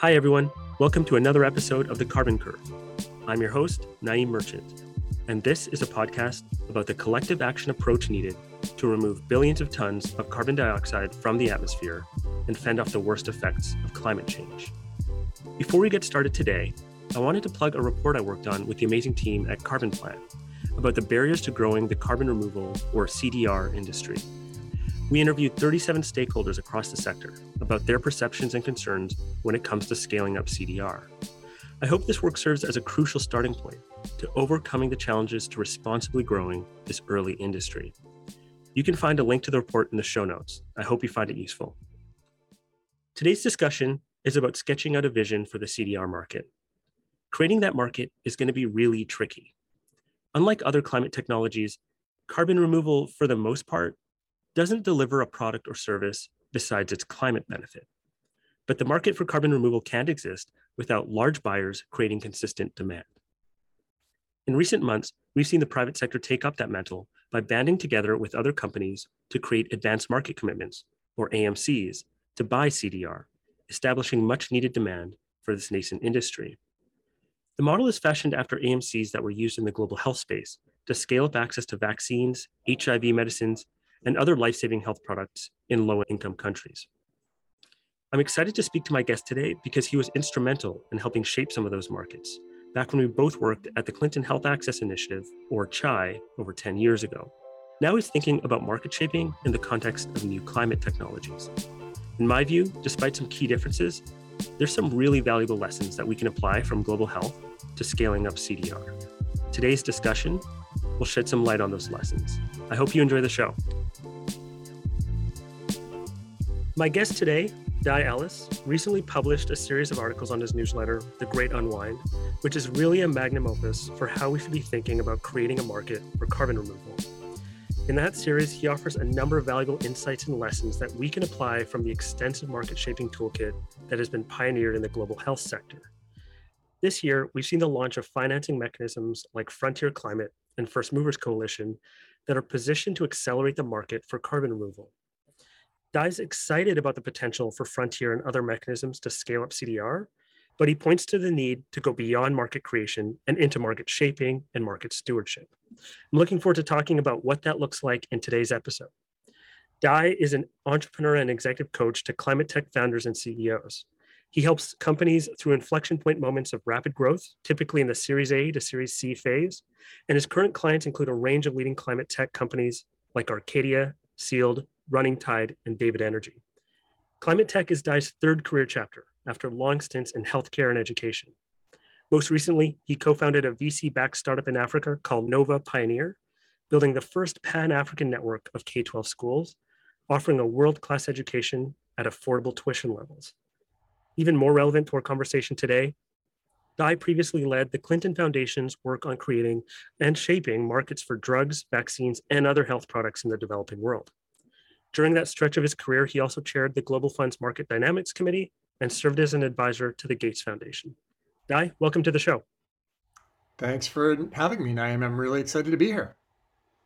Hi, everyone. Welcome to another episode of The Carbon Curve. I'm your host, Naeem Merchant, and this is a podcast about the collective action approach needed to remove billions of tons of carbon dioxide from the atmosphere and fend off the worst effects of climate change. Before we get started today, I wanted to plug a report I worked on with the amazing team at CarbonPlan about the barriers to growing the carbon removal or CDR industry. We interviewed 37 stakeholders across the sector about their perceptions and concerns when it comes to scaling up CDR. I hope this work serves as a crucial starting point to overcoming the challenges to responsibly growing this early industry. You can find a link to the report in the show notes. I hope you find it useful. Today's discussion is about sketching out a vision for the CDR market. Creating that market is going to be really tricky. Unlike other climate technologies, carbon removal, for the most part, doesn't deliver a product or service besides its climate benefit. But the market for carbon removal can't exist without large buyers creating consistent demand. In recent months, we've seen the private sector take up that mantle by banding together with other companies to create advanced market commitments, or AMCs, to buy CDR, establishing much needed demand for this nascent industry. The model is fashioned after AMCs that were used in the global health space to scale up access to vaccines, HIV medicines, and other life saving health products in low income countries. I'm excited to speak to my guest today because he was instrumental in helping shape some of those markets back when we both worked at the Clinton Health Access Initiative, or CHAI, over 10 years ago. Now he's thinking about market shaping in the context of new climate technologies. In my view, despite some key differences, there's some really valuable lessons that we can apply from global health to scaling up CDR. Today's discussion will shed some light on those lessons. I hope you enjoy the show. My guest today, Dai Ellis, recently published a series of articles on his newsletter, The Great Unwind, which is really a magnum opus for how we should be thinking about creating a market for carbon removal. In that series, he offers a number of valuable insights and lessons that we can apply from the extensive market shaping toolkit that has been pioneered in the global health sector. This year, we've seen the launch of financing mechanisms like Frontier Climate and First Movers Coalition that are positioned to accelerate the market for carbon removal. Dai's excited about the potential for Frontier and other mechanisms to scale up CDR, but he points to the need to go beyond market creation and into market shaping and market stewardship. I'm looking forward to talking about what that looks like in today's episode. Dai is an entrepreneur and executive coach to climate tech founders and CEOs. He helps companies through inflection point moments of rapid growth, typically in the Series A to Series C phase. And his current clients include a range of leading climate tech companies like Arcadia, Sealed, Running Tide, and David Energy. Climate tech is Dai's third career chapter after long stints in healthcare and education. Most recently, he co founded a VC backed startup in Africa called Nova Pioneer, building the first pan African network of K 12 schools, offering a world class education at affordable tuition levels. Even more relevant to our conversation today, Dai previously led the Clinton Foundation's work on creating and shaping markets for drugs, vaccines, and other health products in the developing world. During that stretch of his career, he also chaired the Global Funds Market Dynamics Committee and served as an advisor to the Gates Foundation. Dai, welcome to the show. Thanks for having me, Naeem. I'm really excited to be here.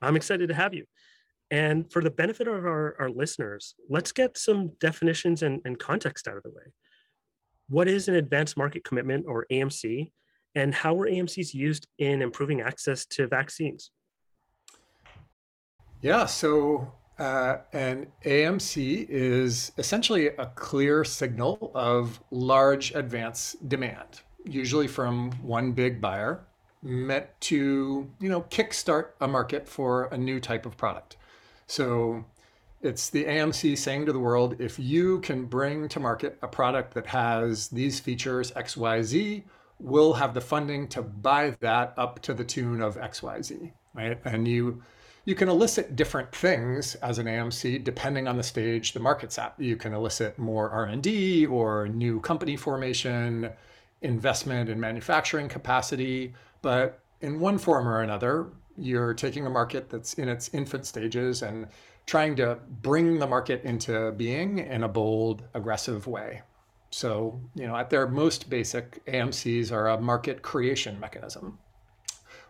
I'm excited to have you. And for the benefit of our, our listeners, let's get some definitions and, and context out of the way. What is an advanced market commitment or AMC? And how are AMCs used in improving access to vaccines? Yeah, so uh, an AMC is essentially a clear signal of large advance demand, usually from one big buyer, meant to you know kickstart a market for a new type of product. So it's the AMC saying to the world, if you can bring to market a product that has these features X, Y, Z, we'll have the funding to buy that up to the tune of X, Y, Z, right? And you you can elicit different things as an AMC depending on the stage the market's at. You can elicit more R&D or new company formation, investment in manufacturing capacity, but in one form or another, you're taking a market that's in its infant stages and trying to bring the market into being in a bold, aggressive way. So, you know, at their most basic, AMCs are a market creation mechanism.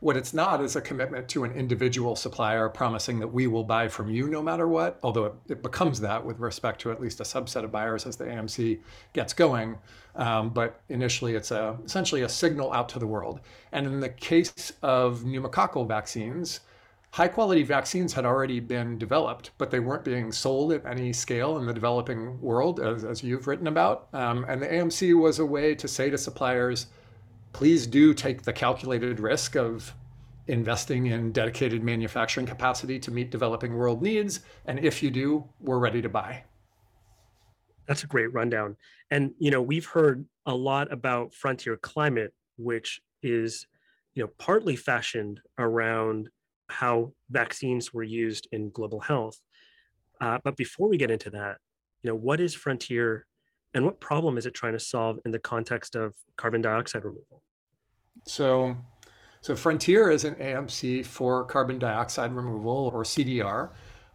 What it's not is a commitment to an individual supplier promising that we will buy from you no matter what, although it, it becomes that with respect to at least a subset of buyers as the AMC gets going. Um, but initially, it's a, essentially a signal out to the world. And in the case of pneumococcal vaccines, high quality vaccines had already been developed, but they weren't being sold at any scale in the developing world, as, as you've written about. Um, and the AMC was a way to say to suppliers, please do take the calculated risk of investing in dedicated manufacturing capacity to meet developing world needs. And if you do, we're ready to buy. That's a great rundown. And you know, we've heard a lot about frontier climate, which is you know partly fashioned around how vaccines were used in global health. Uh, but before we get into that, you know, what is frontier and what problem is it trying to solve in the context of carbon dioxide removal? So, so Frontier is an AMC for carbon dioxide removal or CDR,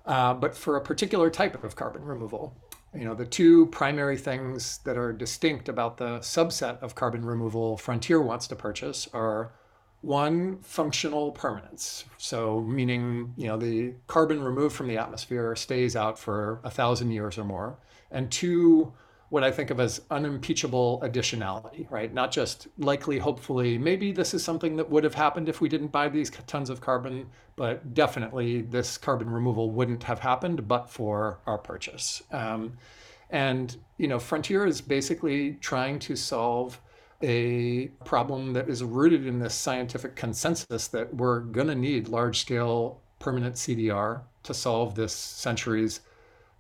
uh, but for a particular type of carbon removal. You know, the two primary things that are distinct about the subset of carbon removal Frontier wants to purchase are one, functional permanence. So, meaning, you know, the carbon removed from the atmosphere stays out for a thousand years or more. And two, what I think of as unimpeachable additionality, right? Not just likely, hopefully, maybe this is something that would have happened if we didn't buy these tons of carbon, but definitely this carbon removal wouldn't have happened but for our purchase. Um, and, you know, Frontier is basically trying to solve a problem that is rooted in this scientific consensus that we're going to need large scale permanent CDR to solve this century's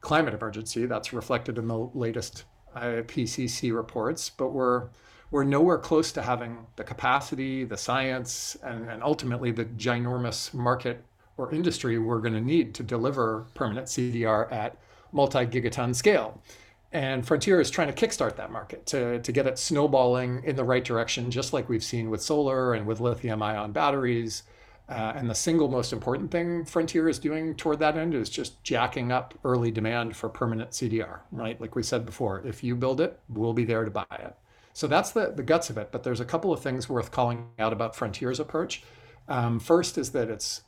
climate emergency. That's reflected in the latest IPCC reports, but we're we're nowhere close to having the capacity, the science, and, and ultimately the ginormous market or industry we're going to need to deliver permanent CDR at multi gigaton scale. And Frontier is trying to kickstart that market to, to get it snowballing in the right direction, just like we've seen with solar and with lithium ion batteries. Uh, and the single most important thing Frontier is doing toward that end is just jacking up early demand for permanent CDR, right? Like we said before, if you build it, we'll be there to buy it. So that's the, the guts of it. But there's a couple of things worth calling out about Frontier's approach. Um, first is that it's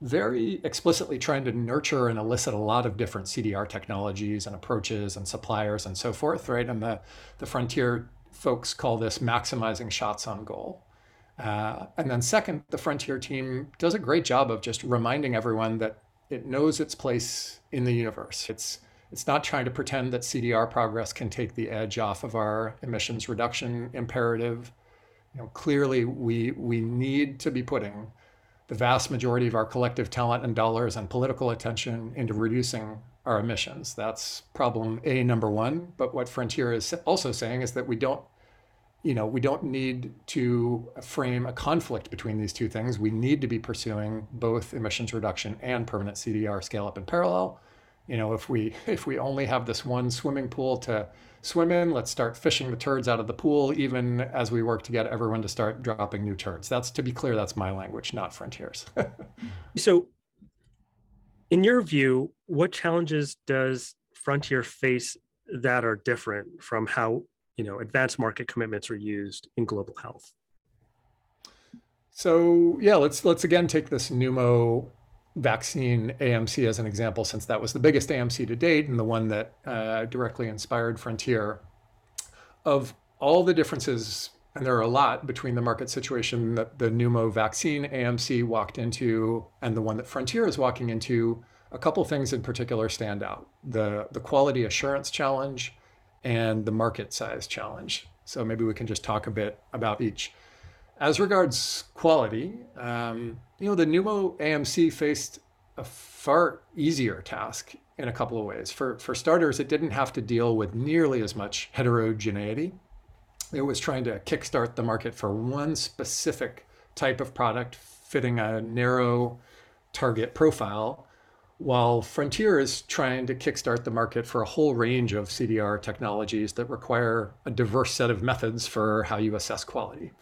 very explicitly trying to nurture and elicit a lot of different CDR technologies and approaches and suppliers and so forth, right? And the, the frontier folks call this maximizing shots on goal. Uh, and then, second, the frontier team does a great job of just reminding everyone that it knows its place in the universe. It's it's not trying to pretend that CDR progress can take the edge off of our emissions reduction imperative. You know, clearly, we we need to be putting the vast majority of our collective talent and dollars and political attention into reducing our emissions. That's problem A number one. But what Frontier is also saying is that we don't, you know, we don't need to frame a conflict between these two things. We need to be pursuing both emissions reduction and permanent CDR scale up in parallel. You know, if we if we only have this one swimming pool to swim in. Let's start fishing the turds out of the pool, even as we work to get everyone to start dropping new turds. That's to be clear, that's my language, not Frontier's. so, in your view, what challenges does Frontier face that are different from how you know advanced market commitments are used in global health? So yeah, let's let's again take this pneumo vaccine AMC as an example, since that was the biggest AMC to date and the one that uh, directly inspired Frontier. Of all the differences, and there are a lot between the market situation that the pneumo vaccine AMC walked into and the one that Frontier is walking into, a couple things in particular stand out: the the quality assurance challenge and the market size challenge. So maybe we can just talk a bit about each. As regards quality, um, you know, the Pneumo AMC faced a far easier task in a couple of ways. For, for starters, it didn't have to deal with nearly as much heterogeneity. It was trying to kickstart the market for one specific type of product fitting a narrow target profile, while Frontier is trying to kickstart the market for a whole range of CDR technologies that require a diverse set of methods for how you assess quality.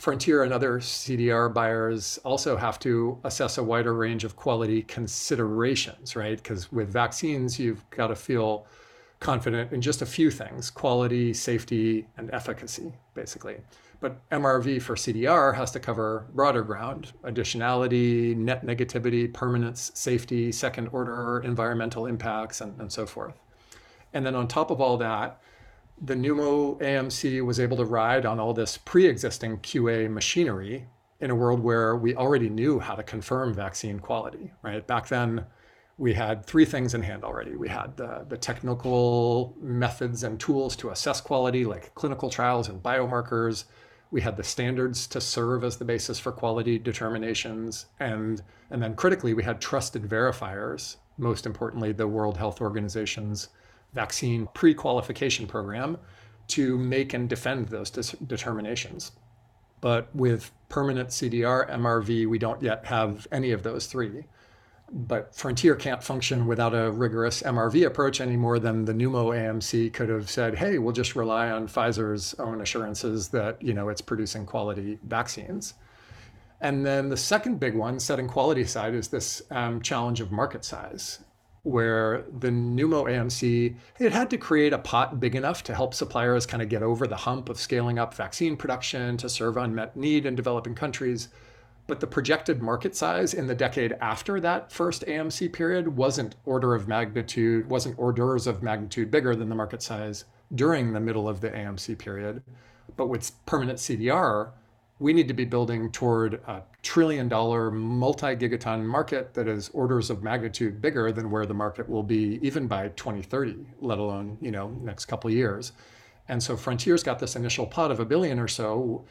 Frontier and other CDR buyers also have to assess a wider range of quality considerations, right? Because with vaccines, you've got to feel confident in just a few things quality, safety, and efficacy, basically. But MRV for CDR has to cover broader ground additionality, net negativity, permanence, safety, second order environmental impacts, and, and so forth. And then on top of all that, the Pneumo AMC was able to ride on all this pre existing QA machinery in a world where we already knew how to confirm vaccine quality, right? Back then, we had three things in hand already. We had the, the technical methods and tools to assess quality, like clinical trials and biomarkers. We had the standards to serve as the basis for quality determinations. And, and then critically, we had trusted verifiers, most importantly, the World Health Organization's vaccine pre qualification program to make and defend those determinations. But with permanent CDR MRV, we don't yet have any of those three. But Frontier can't function without a rigorous MRV approach any more than the Pneumo AMC could have said, hey, we'll just rely on Pfizer's own assurances that you know it's producing quality vaccines. And then the second big one, setting quality aside, is this um, challenge of market size where the Pneumo AMC, it had to create a pot big enough to help suppliers kind of get over the hump of scaling up vaccine production to serve unmet need in developing countries. But the projected market size in the decade after that first AMC period wasn't order of magnitude, wasn't orders of magnitude bigger than the market size during the middle of the AMC period. But with permanent CDR, we need to be building toward a trillion dollar multi gigaton market that is orders of magnitude bigger than where the market will be even by 2030 let alone you know next couple years. And so frontier's got this initial pot of a billion or so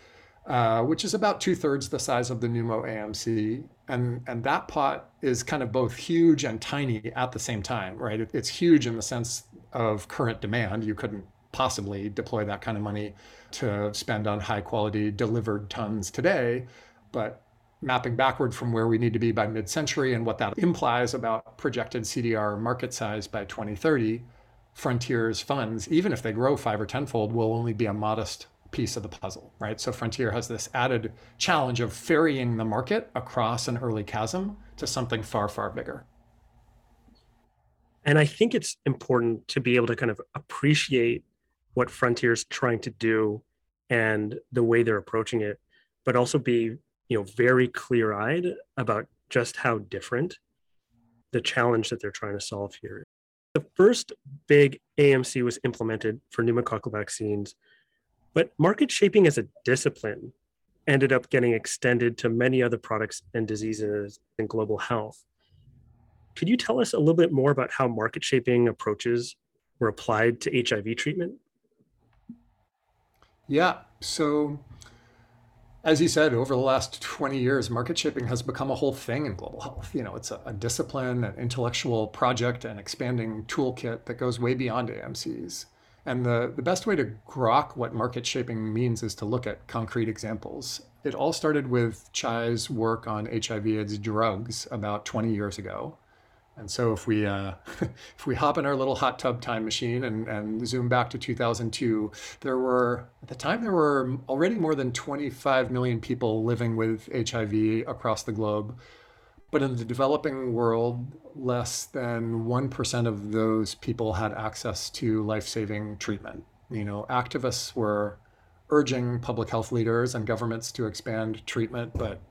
uh, which is about two-thirds the size of the Pneumo amc and and that pot is kind of both huge and tiny at the same time right? It, it's huge in the sense of current demand. You couldn't possibly deploy that kind of money to spend on high quality delivered tons today. But mapping backward from where we need to be by mid century and what that implies about projected CDR market size by 2030, Frontier's funds, even if they grow five or tenfold, will only be a modest piece of the puzzle, right? So Frontier has this added challenge of ferrying the market across an early chasm to something far, far bigger. And I think it's important to be able to kind of appreciate what Frontier's trying to do and the way they're approaching it, but also be, you know, very clear-eyed about just how different the challenge that they're trying to solve here. The first big AMC was implemented for pneumococcal vaccines, but market shaping as a discipline ended up getting extended to many other products and diseases in global health. Could you tell us a little bit more about how market shaping approaches were applied to HIV treatment? Yeah. So, as you said, over the last 20 years, market shaping has become a whole thing in global health. You know, it's a, a discipline, an intellectual project, an expanding toolkit that goes way beyond AMCs. And the, the best way to grok what market shaping means is to look at concrete examples. It all started with Chai's work on HIV AIDS drugs about 20 years ago. And so if we uh, if we hop in our little hot tub time machine and, and zoom back to 2002, there were at the time there were already more than 25 million people living with HIV across the globe. But in the developing world, less than 1% of those people had access to life-saving treatment. You know, activists were urging public health leaders and governments to expand treatment, but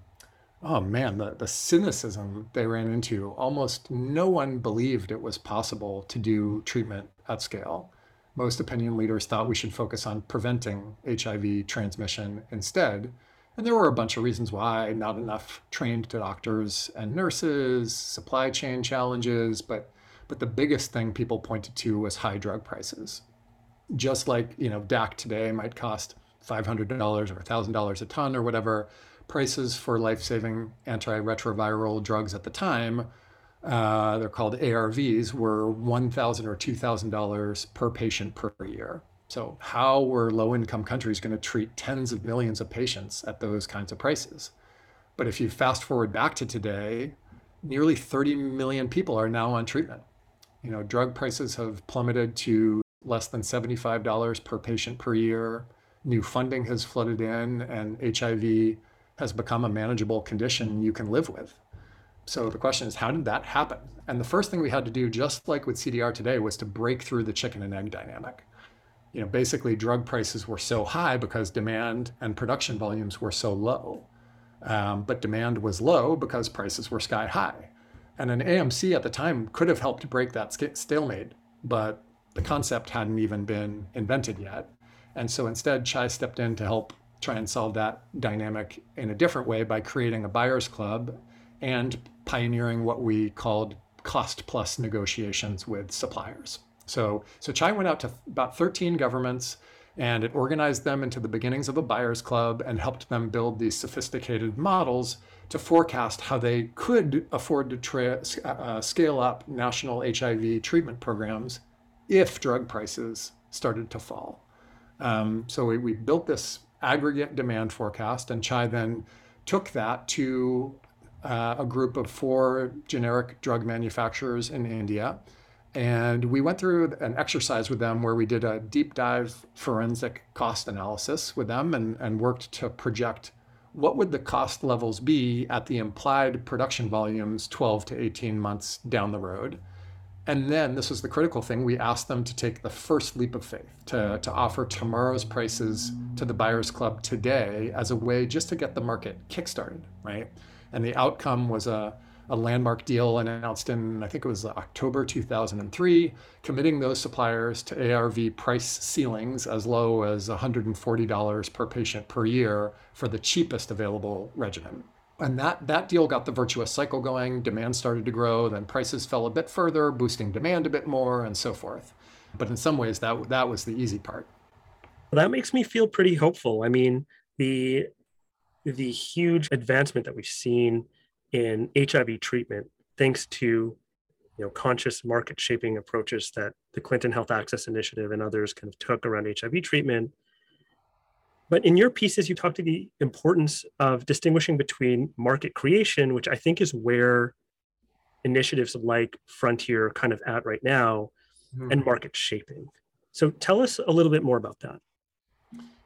oh man, the, the cynicism they ran into. Almost no one believed it was possible to do treatment at scale. Most opinion leaders thought we should focus on preventing HIV transmission instead. And there were a bunch of reasons why not enough trained doctors and nurses, supply chain challenges, but but the biggest thing people pointed to was high drug prices. Just like, you know, DAC today might cost $500 or $1,000 a ton or whatever, prices for life-saving antiretroviral drugs at the time, uh, they're called ARVs, were 1,000 or $2,000 per patient per year. So how were low-income countries going to treat tens of millions of patients at those kinds of prices? But if you fast forward back to today, nearly 30 million people are now on treatment. You know, drug prices have plummeted to less than $75 per patient per year. New funding has flooded in, and HIV has become a manageable condition you can live with. So the question is, how did that happen? And the first thing we had to do, just like with CDR today, was to break through the chicken and egg dynamic. You know, basically, drug prices were so high because demand and production volumes were so low. Um, but demand was low because prices were sky high. And an AMC at the time could have helped break that stalemate, but the concept hadn't even been invented yet. And so instead, Chai stepped in to help try and solve that dynamic in a different way by creating a buyer's club and pioneering what we called cost plus negotiations with suppliers. So, so Chai went out to about 13 governments and it organized them into the beginnings of a buyer's club and helped them build these sophisticated models to forecast how they could afford to tra- uh, scale up national HIV treatment programs if drug prices started to fall. Um, so we, we built this aggregate demand forecast, and Chai then took that to uh, a group of four generic drug manufacturers in India. And we went through an exercise with them where we did a deep dive forensic cost analysis with them and, and worked to project what would the cost levels be at the implied production volumes 12 to 18 months down the road. And then this was the critical thing. We asked them to take the first leap of faith to, to offer tomorrow's prices to the buyers club today as a way just to get the market kickstarted, right? And the outcome was a, a landmark deal announced in, I think it was October 2003, committing those suppliers to ARV price ceilings as low as $140 per patient per year for the cheapest available regimen. And that, that deal got the virtuous cycle going. Demand started to grow, then prices fell a bit further, boosting demand a bit more, and so forth. But in some ways, that, that was the easy part. Well, that makes me feel pretty hopeful. I mean, the the huge advancement that we've seen in HIV treatment, thanks to you know conscious market shaping approaches that the Clinton Health Access Initiative and others kind of took around HIV treatment. But in your pieces, you talk to the importance of distinguishing between market creation, which I think is where initiatives like Frontier are kind of at right now, mm-hmm. and market shaping. So tell us a little bit more about that.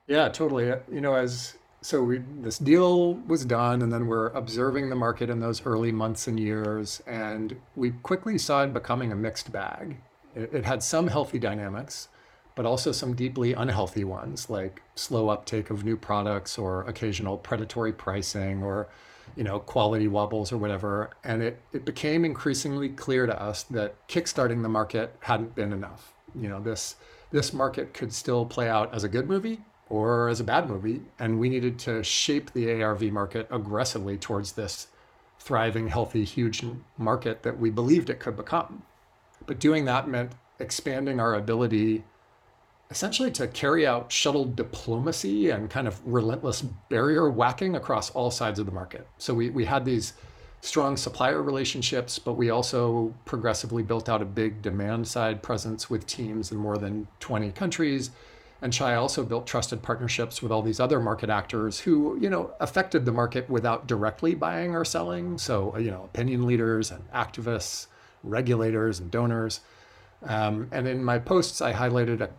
Yeah, totally. You know, as so we this deal was done and then we're observing the market in those early months and years and we quickly saw it becoming a mixed bag it, it, had some healthy dynamics but also some deeply unhealthy ones like slow uptake of new products or occasional predatory pricing or you know quality wobbles or whatever and it, it became increasingly clear to us that kickstarting the market hadn't been enough you know this this market could still play out as a good movie or as a bad movie. And we needed to shape the ARV market aggressively towards this thriving, healthy, huge market that we believed it could become. But doing that meant expanding our ability essentially to carry out shuttle diplomacy and kind of relentless barrier whacking across all sides of the market. So we, we had these strong supplier relationships, but we also progressively built out a big demand side presence with teams in more than 20 countries and Chai also built trusted partnerships with all these other market actors who, you know, affected the market without directly buying or selling. So, you know, opinion leaders and activists, regulators and donors. Um, and in my posts, I highlighted a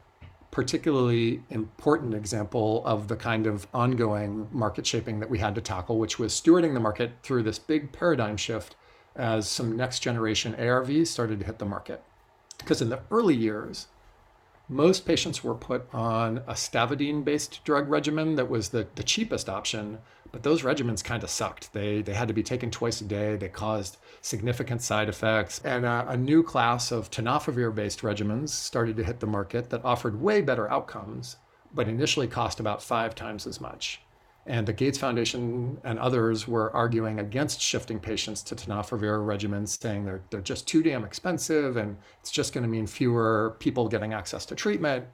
particularly important example of the kind of ongoing market shaping that we had to tackle, which was stewarding the market through this big paradigm shift as some next generation ARVs started to hit the market. Because in the early years, most patients were put on a stavudine based drug regimen that was the, the cheapest option, but those regimens kind of sucked. They, they had to be taken twice a day, they caused significant side effects. And uh, a new class of tenofovir based regimens started to hit the market that offered way better outcomes, but initially cost about five times as much. And the Gates Foundation and others were arguing against shifting patients to tenofovir regimens, saying they're, they're just too damn expensive and it's just going to mean fewer people getting access to treatment.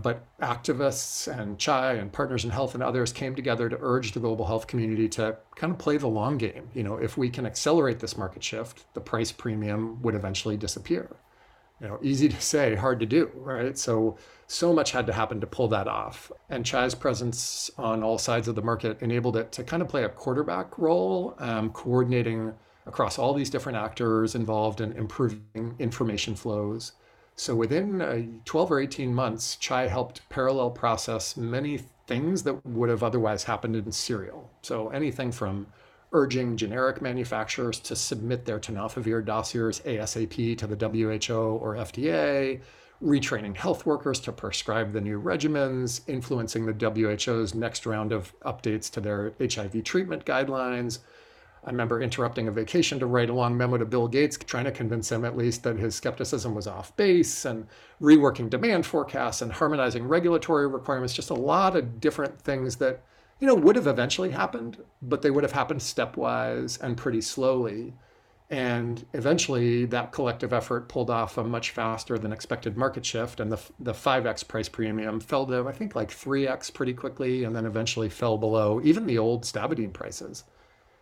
But activists and Chai and Partners in Health and others came together to urge the global health community to kind of play the long game. You know, if we can accelerate this market shift, the price premium would eventually disappear you know, easy to say, hard to do, right? So, so much had to happen to pull that off. And Chai's presence on all sides of the market enabled it to kind of play a quarterback role, um, coordinating across all these different actors involved in improving information flows. So, within uh, 12 or 18 months, Chai helped parallel process many things that would have otherwise happened in serial. So, anything from urging generic manufacturers to submit their tenofovir dossiers ASAP to the WHO or FDA, retraining health workers to prescribe the new regimens, influencing the WHO's next round of updates to their HIV treatment guidelines. I remember interrupting a vacation to write a long memo to Bill Gates, trying to convince him at least that his skepticism was off base, and reworking demand forecasts and harmonizing regulatory requirements, just a lot of different things that you know would have eventually happened, but they would have happened stepwise and pretty slowly. And eventually, that collective effort pulled off a much faster than expected market shift, and the the 5x price premium fell to I think like 3x pretty quickly, and then eventually fell below even the old Stavudine prices.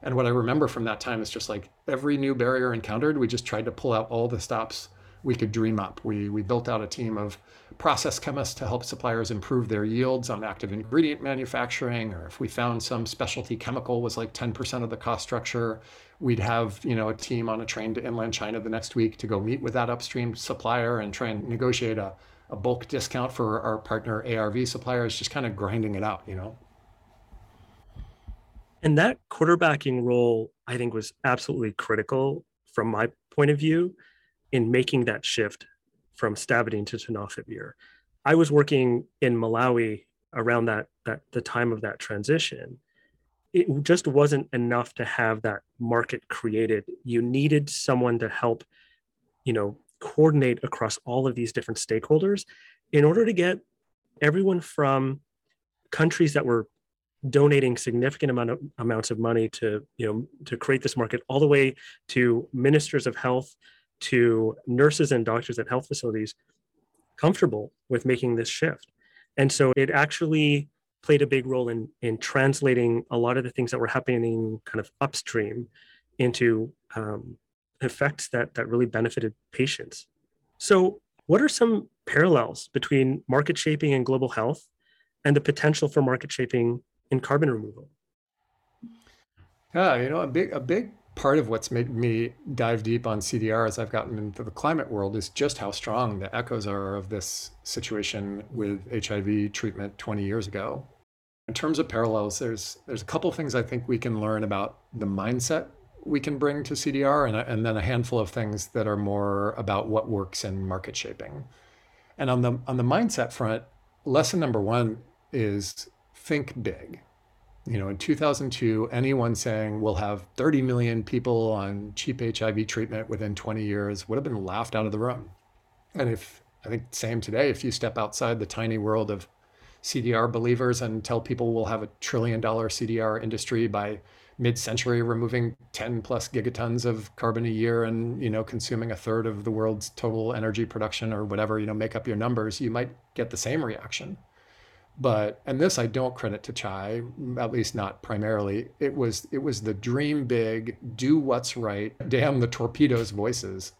And what I remember from that time is just like every new barrier encountered, we just tried to pull out all the stops we could dream up. We we built out a team of process chemists to help suppliers improve their yields on active ingredient manufacturing, or if we found some specialty chemical was like 10% of the cost structure, we'd have you know a team on a train to inland China the next week to go meet with that upstream supplier and try and negotiate a, a bulk discount for our partner ARV suppliers, just kind of grinding it out, you know. And that quarterbacking role, I think, was absolutely critical from my point of view in making that shift from stavudine to tenofovir. I was working in Malawi around that that the time of that transition it just wasn't enough to have that market created. You needed someone to help, you know, coordinate across all of these different stakeholders in order to get everyone from countries that were donating significant amount of amounts of money to you know to create this market all the way to ministers of health to nurses and doctors at health facilities comfortable with making this shift and so it actually played a big role in in translating a lot of the things that were happening kind of upstream into um, effects that that really benefited patients. So, what are some parallels between market shaping and global health, and the potential for market shaping in carbon removal? Yeah, you know, a big a big part of what's made me dive deep on CDR as I've gotten into the climate world is just how strong the echoes are of this situation with HIV treatment 20 years ago. In terms of parallels, there's there's a couple things I think we can learn about the mindset we can bring to CDR, and, and then a handful of things that are more about what works in market shaping. And on the on the mindset front, lesson number one is think big. You know, in 2002, anyone saying we'll have 30 million people on cheap HIV treatment within 20 years would have been laughed out of the room. And if I think same today, if you step outside the tiny world of CDR believers and tell people we'll have a trillion dollar CDR industry by mid-century removing 10 plus gigatons of carbon a year and you know consuming a third of the world's total energy production or whatever you know make up your numbers you might get the same reaction but and this i don't credit to chai at least not primarily it was it was the dream big do what's right damn the torpedoes voices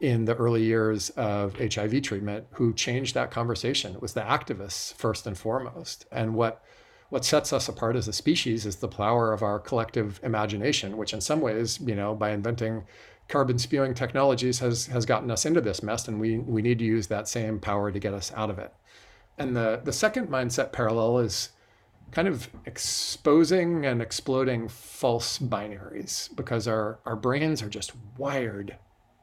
in the early years of HIV treatment who changed that conversation. It was the activists first and foremost. And what what sets us apart as a species is the power of our collective imagination, which in some ways, you know, by inventing carbon spewing technologies has has gotten us into this mess and we we need to use that same power to get us out of it. And the the second mindset parallel is kind of exposing and exploding false binaries because our our brains are just wired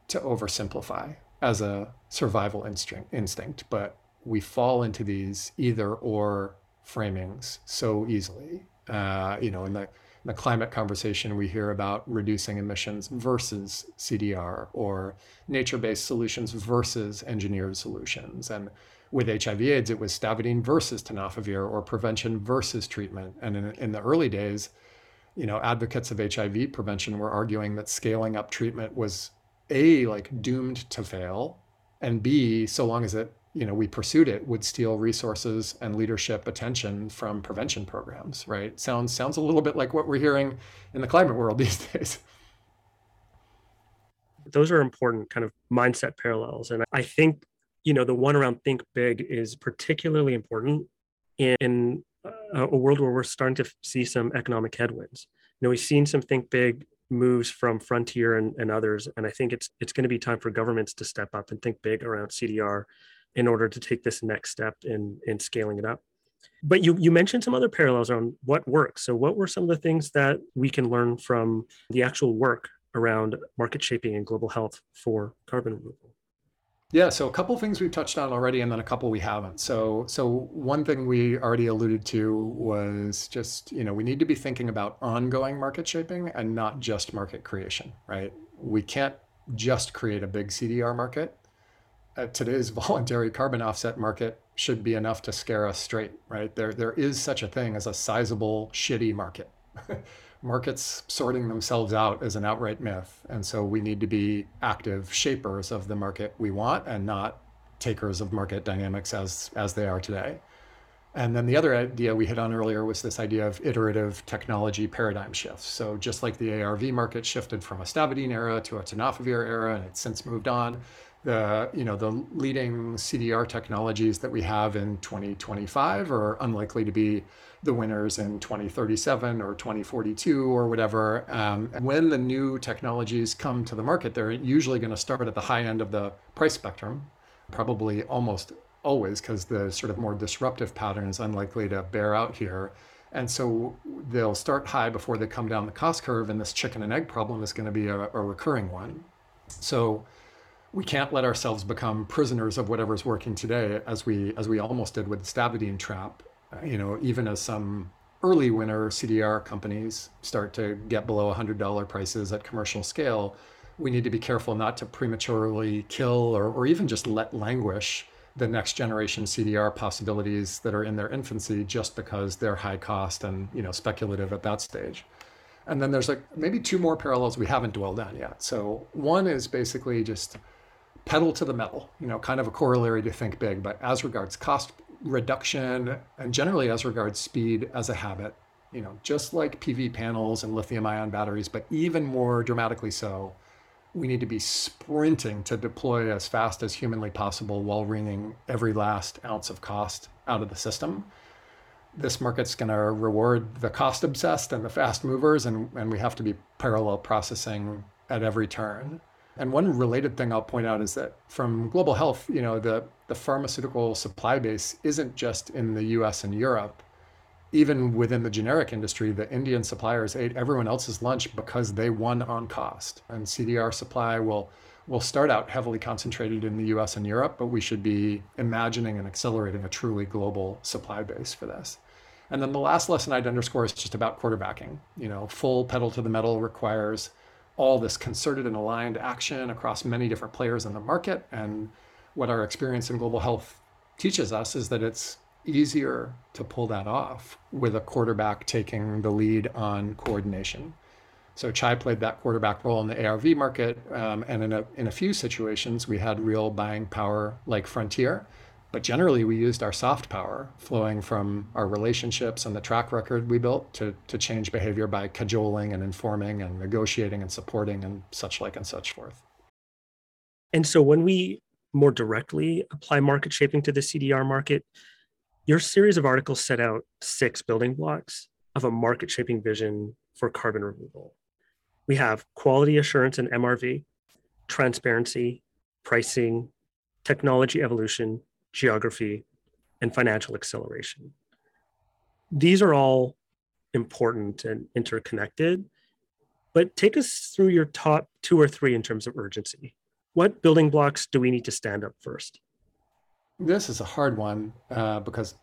to oversimplify as a survival instinct, instinct, but we fall into these either or framings so easily. Uh, you know, in the, in the climate conversation, we hear about reducing emissions versus CDR or nature based solutions versus engineered solutions. And with HIV/AIDS, it was stavudine versus tenofovir or prevention versus treatment. And in, in the early days, you know, advocates of HIV prevention were arguing that scaling up treatment was a like doomed to fail and b so long as it you know we pursued it would steal resources and leadership attention from prevention programs right? Sounds sounds a little bit like what we're hearing in the climate world these days. Those are important kind of mindset parallels. And i think you know the one around think big is particularly important in uh, a world where we're starting to see some economic headwinds you know we've seen some think big moves from Frontier and, and others. And I think it's it's going to be time for governments to step up and think big around CDR in order to take this next step in in scaling it up. But you, you mentioned some other parallels on what works. So, what were some of the things that we can learn from the actual work around market shaping and global health for carbon removal? Yeah, so a couple things we've touched on already, and then a couple we haven't. So, so one thing we already alluded to was just you know we need to be thinking about ongoing market shaping and not just market creation, right? We can't just create a big CDR market. Uh, today's voluntary carbon offset market should be enough to scare us straight, right? There, there is such a thing as a sizable shitty market. markets sorting themselves out is an outright myth. And so we need to be active shapers of the market we want and not takers of market dynamics as, as they are today. And then the other idea we hit on earlier was this idea of iterative technology paradigm shifts. So just like the ARV market shifted from a stavudine era to a tenofovir era, and it's since moved on, the you know the leading CDR technologies that we have in 2025 are unlikely to be the winners in 2037 or 2042 or whatever. Um, when the new technologies come to the market, they're usually going to start at the high end of the price spectrum, probably almost always, because the sort of more disruptive pattern is unlikely to bear out here. And so they'll start high before they come down the cost curve, and this chicken and egg problem is going to be a, a recurring one. So we can't let ourselves become prisoners of whatever's working today, as we as we almost did with the stavudine trap. Uh, you know, even as some early winner CDR companies start to get below $100 prices at commercial scale, we need to be careful not to prematurely kill or, or even just let languish the next generation CDR possibilities that are in their infancy just because they're high cost and you know speculative at that stage. And then there's like maybe two more parallels we haven't dwelled on yet. So one is basically just pedal to the metal, you know, kind of a corollary to think big, but as regards cost reduction and generally as regards speed as a habit, you know, just like PV panels and lithium ion batteries, but even more dramatically so, we need to be sprinting to deploy as fast as humanly possible while wringing every last ounce of cost out of the system. This market's going to reward the cost obsessed and the fast movers, and, and we have to be parallel processing at every turn. And one related thing I'll point out is that from global health, you know, the, the pharmaceutical supply base isn't just in the US and Europe. Even within the generic industry, the Indian suppliers ate everyone else's lunch because they won on cost. And CDR supply will will start out heavily concentrated in the US and Europe, but we should be imagining and accelerating a truly global supply base for this. And then the last lesson I'd underscore is just about quarterbacking. You know, full pedal to the metal requires all this concerted and aligned action across many different players in the market. And what our experience in global health teaches us is that it's easier to pull that off with a quarterback taking the lead on coordination. So Chai played that quarterback role in the ARV market, um, and in a in a few situations we had real buying power like Frontier, but generally, we used our soft power flowing from our relationships and the track record we built to, to change behavior by cajoling and informing and negotiating and supporting and such like and such forth. And so, when we more directly apply market shaping to the CDR market, your series of articles set out six building blocks of a market shaping vision for carbon removal. We have quality assurance and MRV, transparency, pricing, technology evolution, geography, and financial acceleration. These are all important and interconnected, but take us through your top two or three in terms of urgency. What building blocks do we need to stand up first? This is a hard one uh, because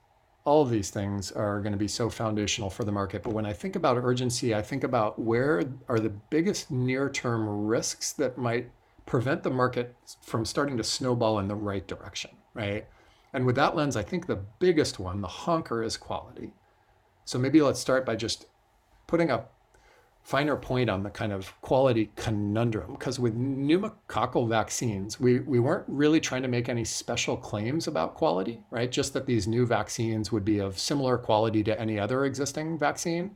all of these things are going to be so foundational for the market. But when I think about urgency, I think about where are the biggest near term risks that might prevent the market from starting to snowball in the right direction, right? And with that lens, I think the biggest one, the honker, is quality. So maybe let's start by just putting a finer point on the kind of quality conundrum. Because with pneumococcal vaccines, we, we weren't really trying to make any special claims about quality, right? Just that these new vaccines would be of similar quality to any other existing vaccine.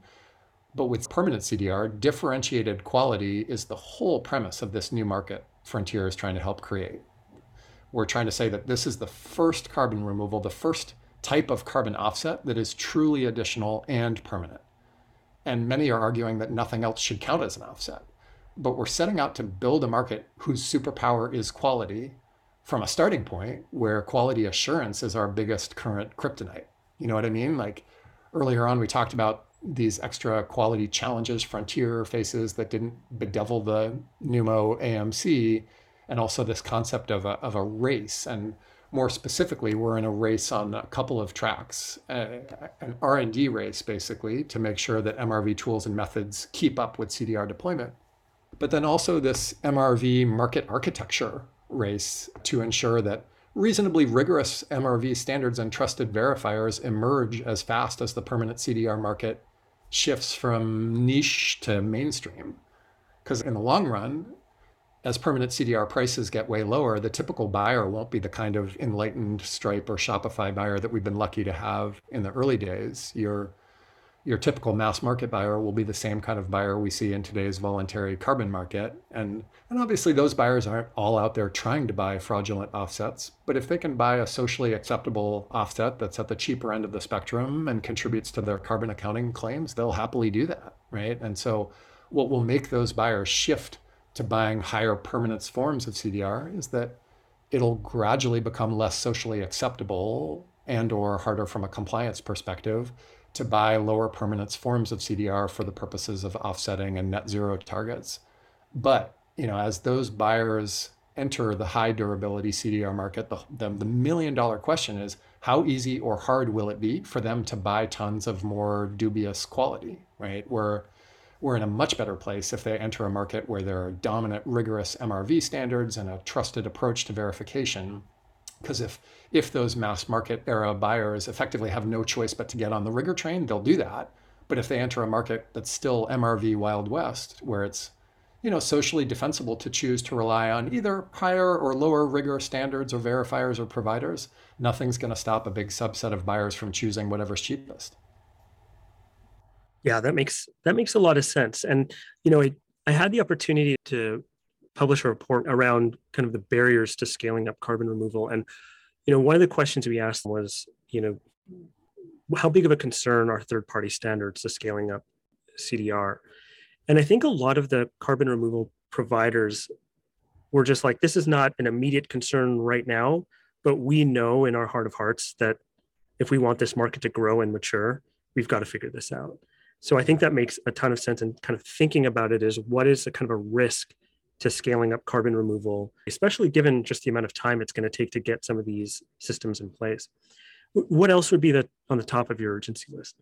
But with permanent CDR, differentiated quality is the whole premise of this new market Frontier is trying to help create we're trying to say that this is the first carbon removal, the first type of carbon offset that is truly additional and permanent. And many are arguing that nothing else should count as an offset. But we're setting out to build a market whose superpower is quality from a starting point where quality assurance is our biggest current kryptonite. You know what I mean? Like earlier on, we talked about these extra quality challenges Frontier faces that didn't bedevil the Pneumo AMC, and also this concept of a, of a race. And more specifically, we're in a race on a couple of tracks, uh, an R&D race basically to make sure that MRV tools and methods keep up with CDR deployment. But then also this MRV market architecture race to ensure that reasonably rigorous MRV standards and trusted verifiers emerge as fast as the permanent CDR market shifts from niche to mainstream. Because in the long run, as permanent CDR prices get way lower, the typical buyer won't be the kind of enlightened Stripe or Shopify buyer that we've been lucky to have in the early days. Your your typical mass market buyer will be the same kind of buyer we see in today's voluntary carbon market. And, and obviously, those buyers aren't all out there trying to buy fraudulent offsets. But if they can buy a socially acceptable offset that's at the cheaper end of the spectrum and contributes to their carbon accounting claims, they'll happily do that. Right. And so, what will make those buyers shift to buying higher permanence forms of CDR is that it'll gradually become less socially acceptable and or harder from a compliance perspective to buy lower permanence forms of CDR for the purposes of offsetting and net zero targets. But you know, as those buyers enter the high durability CDR market, the, the, the million dollar question is how easy or hard will it be for them to buy tons of more dubious quality, right? Where we're in a much better place if they enter a market where there are dominant, rigorous MRV standards and a trusted approach to verification because if if those mass market era buyers effectively have no choice but to get on the rigor train, they'll do that. But if they enter a market that's still MRV Wild West, where it's you know socially defensible to choose to rely on either higher or lower rigor standards or verifiers or providers, nothing's going to stop a big subset of buyers from choosing whatever's cheapest. Yeah, that makes that makes a lot of sense. And you know, I, I had the opportunity to publish a report around kind of the barriers to scaling up carbon removal. And, you know, one of the questions we asked was, you know, how big of a concern are third party standards to scaling up CDR? And I think a lot of the carbon removal providers were just like, this is not an immediate concern right now, but we know in our heart of hearts that if we want this market to grow and mature, we've got to figure this out. So I think that makes a ton of sense. And kind of thinking about it is what is a kind of a risk to scaling up carbon removal, especially given just the amount of time it's going to take to get some of these systems in place. What else would be the, on the top of your urgency list?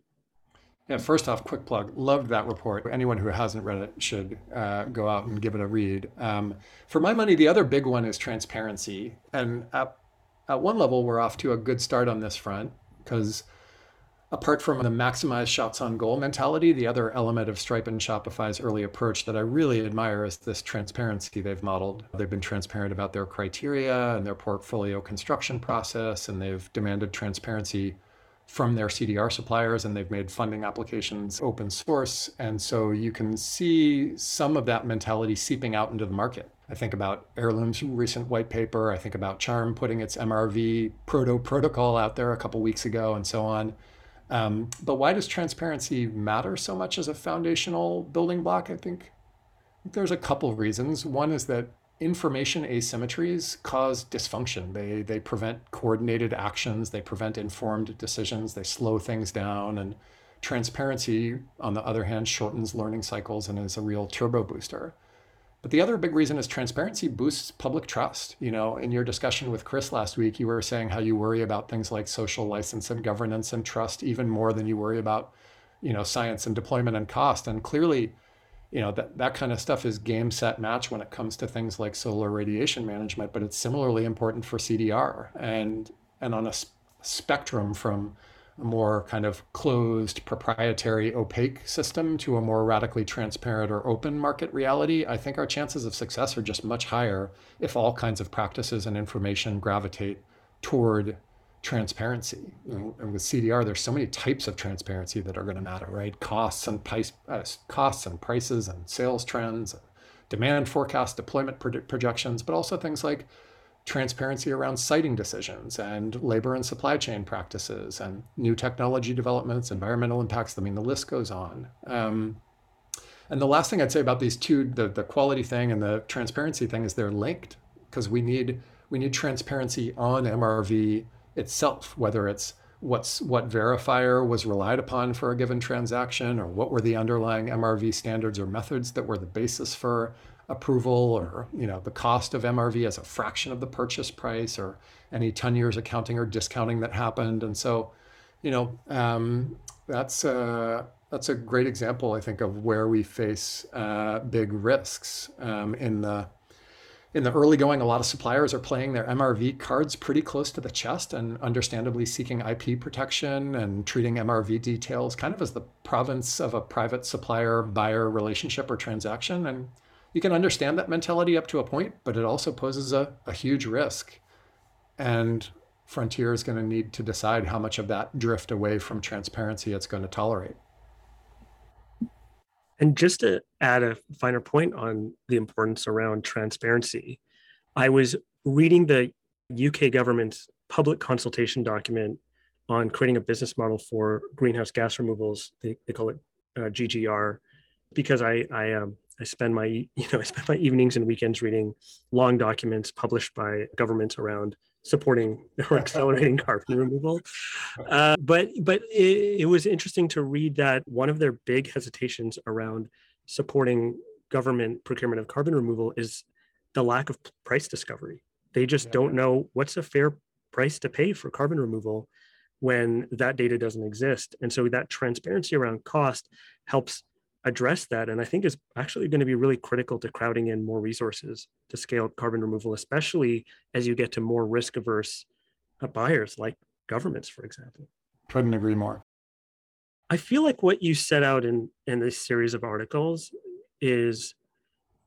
Yeah, first off, quick plug. Loved that report. Anyone who hasn't read it should uh, go out and give it a read. Um, for my money, the other big one is transparency. And at, at one level, we're off to a good start on this front because apart from the maximize shots on goal mentality, the other element of Stripe and Shopify's early approach that I really admire is this transparency they've modeled. They've been transparent about their criteria and their portfolio construction process, and they've demanded transparency from their CDR suppliers, and they've made funding applications open source. And so you can see some of that mentality seeping out into the market. I think about Heirloom's recent white paper. I think about Charm putting its MRV proto protocol out there a couple weeks ago, and so on. Um, but why does transparency matter so much as a foundational building block? I think there's a couple of reasons. One is that information asymmetries cause dysfunction. They they prevent coordinated actions. They prevent informed decisions. They slow things down. And transparency, on the other hand, shortens learning cycles and is a real turbo booster. But the other big reason is transparency boosts public trust. You know, in your discussion with Chris last week, you were saying how you worry about things like social license and governance and trust even more than you worry about, you know, science and deployment and cost. And clearly, you know, that, that kind of stuff is game set match when it comes to things like solar radiation management, but it's similarly important for CDR and and on a spectrum from a more kind of closed, proprietary, opaque system to a more radically transparent or open market reality, I think our chances of success are just much higher if all kinds of practices and information gravitate toward transparency. And with CDR, there's so many types of transparency that are going to matter, right? Costs and price, uh, costs and prices and sales trends, demand forecast, deployment projections, but also things like transparency around siting decisions and labor and supply chain practices and new technology developments, environmental impacts. I mean, the list goes on. Um, and the last thing I'd say about these two, the, the quality thing and the transparency thing, is they're linked because we need we need transparency on MRV itself, whether it's what's what verifier was relied upon for a given transaction, or what were the underlying MRV standards or methods that were the basis for approval, or you know the cost of MRV as a fraction of the purchase price, or any ton-years accounting or discounting that happened. And so, you know, um, that's a, that's a great example, I think, of where we face uh, big risks um, in the in the early going. A lot of suppliers are playing their MRV cards pretty close to the chest, and understandably seeking IP protection and treating MRV details kind of as the province of a private supplier buyer relationship or transaction. And you can understand that mentality up to a point, but it also poses a, a huge risk. And Frontier is going to need to decide how much of that drift away from transparency it's going to tolerate. And just to add a finer point on the importance around transparency, I was reading the UK government's public consultation document on creating a business model for greenhouse gas removals. They, they call it uh, GGR, because I I um I spend my you know I spend my evenings and weekends reading long documents published by governments around supporting or accelerating carbon removal. Uh, but but it, it, was interesting to read that one of their big hesitations around supporting government procurement of carbon removal is the lack of price discovery. They just yeah. don't know what's a fair price to pay for carbon removal when that data doesn't exist. And so that transparency around cost helps address that and i think is actually going to be really critical to crowding in more resources to scale carbon removal especially as you get to more risk averse uh, buyers like governments for example. Couldn't agree more. I feel like what you set out in in this series of articles is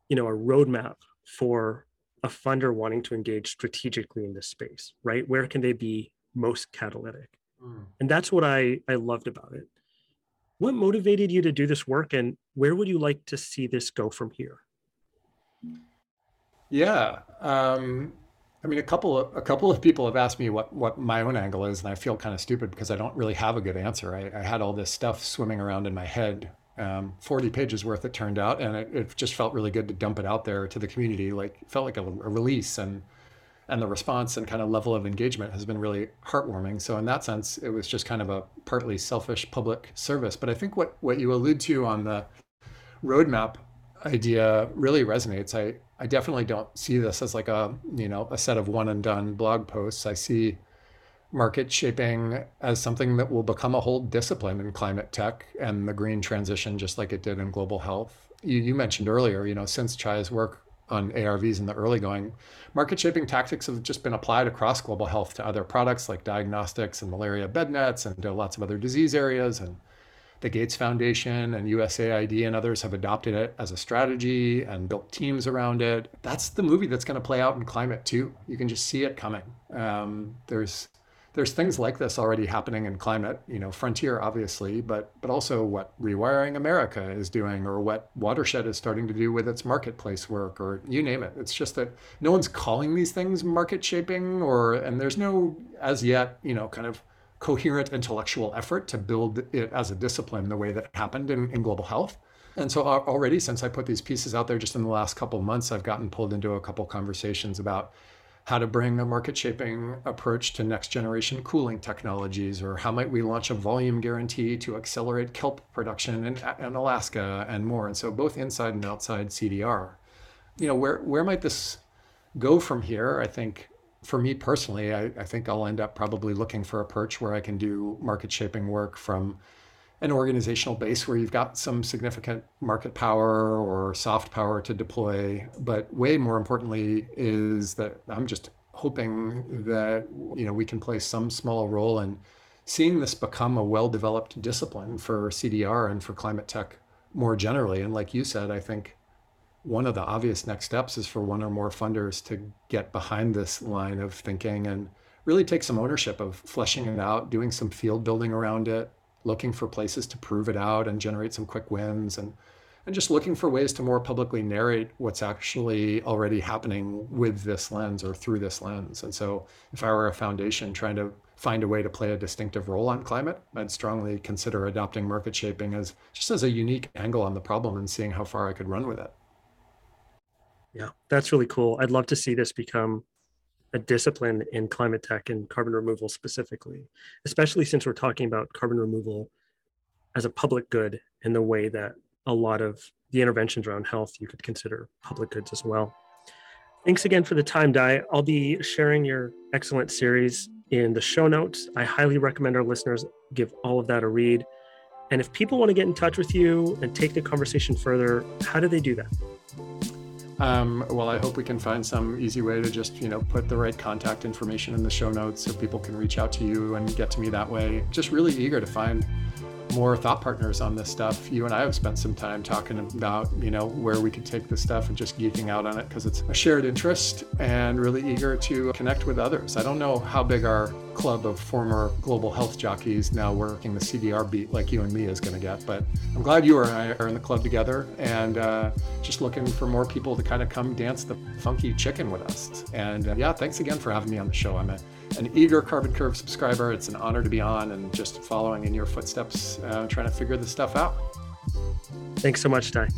you know a roadmap for a funder wanting to engage strategically in this space right? Where can they be most catalytic? Mm. and that's what i i loved about it what motivated you to do this work and where would you like to see this go from here? Yeah um, i mean a couple of a couple of people have asked me what what my own angle is and i feel kind of stupid because i don't really have a good answer. I, I had all this stuff swimming around in my head um, 40 pages worth it turned out and it, it, just felt really good to dump it out there to the community like felt like a, a release and and the response and kind of level of engagement has been really heartwarming. So in that sense, it was just kind of a partly selfish public service. But I think what what you allude to on the roadmap idea really resonates. I I definitely don't see this as like a you know a set of one and done blog posts. I see market shaping as something that will become a whole discipline in climate tech and the green transition, just like it did in global health. You, you mentioned earlier, you know, since CHAI's work on ARVs in the early going, market shaping tactics have just been applied across global health to other products like diagnostics and malaria bed nets and to lots of other disease areas. And the Gates Foundation and USAID and others have adopted it as a strategy and built teams around it. That's the movie that's going to play out in climate too. You can just see it coming. Um, there's there's things like this already happening in climate, you know, Frontier obviously, but but also what Rewiring America is doing or what Watershed is starting to do with its marketplace work or you name it. It's just that no one's calling these things market shaping or and there's no as yet, you know, kind of coherent intellectual effort to build it as a discipline the way that happened in, in global health. And so already since I put these pieces out there just in the last couple of months, I've gotten pulled into a couple conversations about how to bring a market shaping approach to next generation cooling technologies, or how might we launch a volume guarantee to accelerate kelp production in, in Alaska and more. And so both inside and outside CDR. You know, where, where might this go from here? I think for me personally, I, I think I'll end up probably looking for a perch where I can do market shaping work from an organizational base where you've got some significant market power or soft power to deploy. But way more importantly is that I'm just hoping that you know we can play some small role in seeing this become a well-developed discipline for CDR and for climate tech more generally. And like you said, I think one of the obvious next steps is for one or more funders to get behind this line of thinking and really take some ownership of fleshing it out, doing some field building around it, looking for places to prove it out and generate some quick wins and and just looking for ways to more publicly narrate what's actually already happening with this lens or through this lens. And so if I were a foundation trying to find a way to play a distinctive role on climate, I'd strongly consider adopting market shaping as just as a unique angle on the problem and seeing how far I could run with it. Yeah, that's really cool. I'd love to see this become a discipline in climate tech and carbon removal specifically, especially since we're talking about carbon removal as a public good in the way that a lot of the interventions around health you could consider public goods as well. Thanks again for the time, Dai. I'll be sharing your excellent series in the show notes. I highly recommend our listeners give all of that a read. And if people want to get in touch with you and take the conversation further, how do they do that? Um, well, I hope we can find some easy way to just, you know, put the right contact information in the show notes so people can reach out to you and get to me that way. Just really eager to find more thought partners on this stuff. You and I have spent some time talking about, you know, where we could take this stuff and just geeking out on it because it's a shared interest and really eager to connect with others. I don't know how big our club of former global health jockeys now working the CDR beat like you and me is going to get, but I'm glad you and I are in the club together and uh, just looking for more people to kind of come dance the funky chicken with us. And uh, yeah, thanks again for having me on the show. I'm a an eager Carbon Curve subscriber. It's an honor to be on and just following in your footsteps, uh, trying to figure this stuff out. Thanks so much, Dai.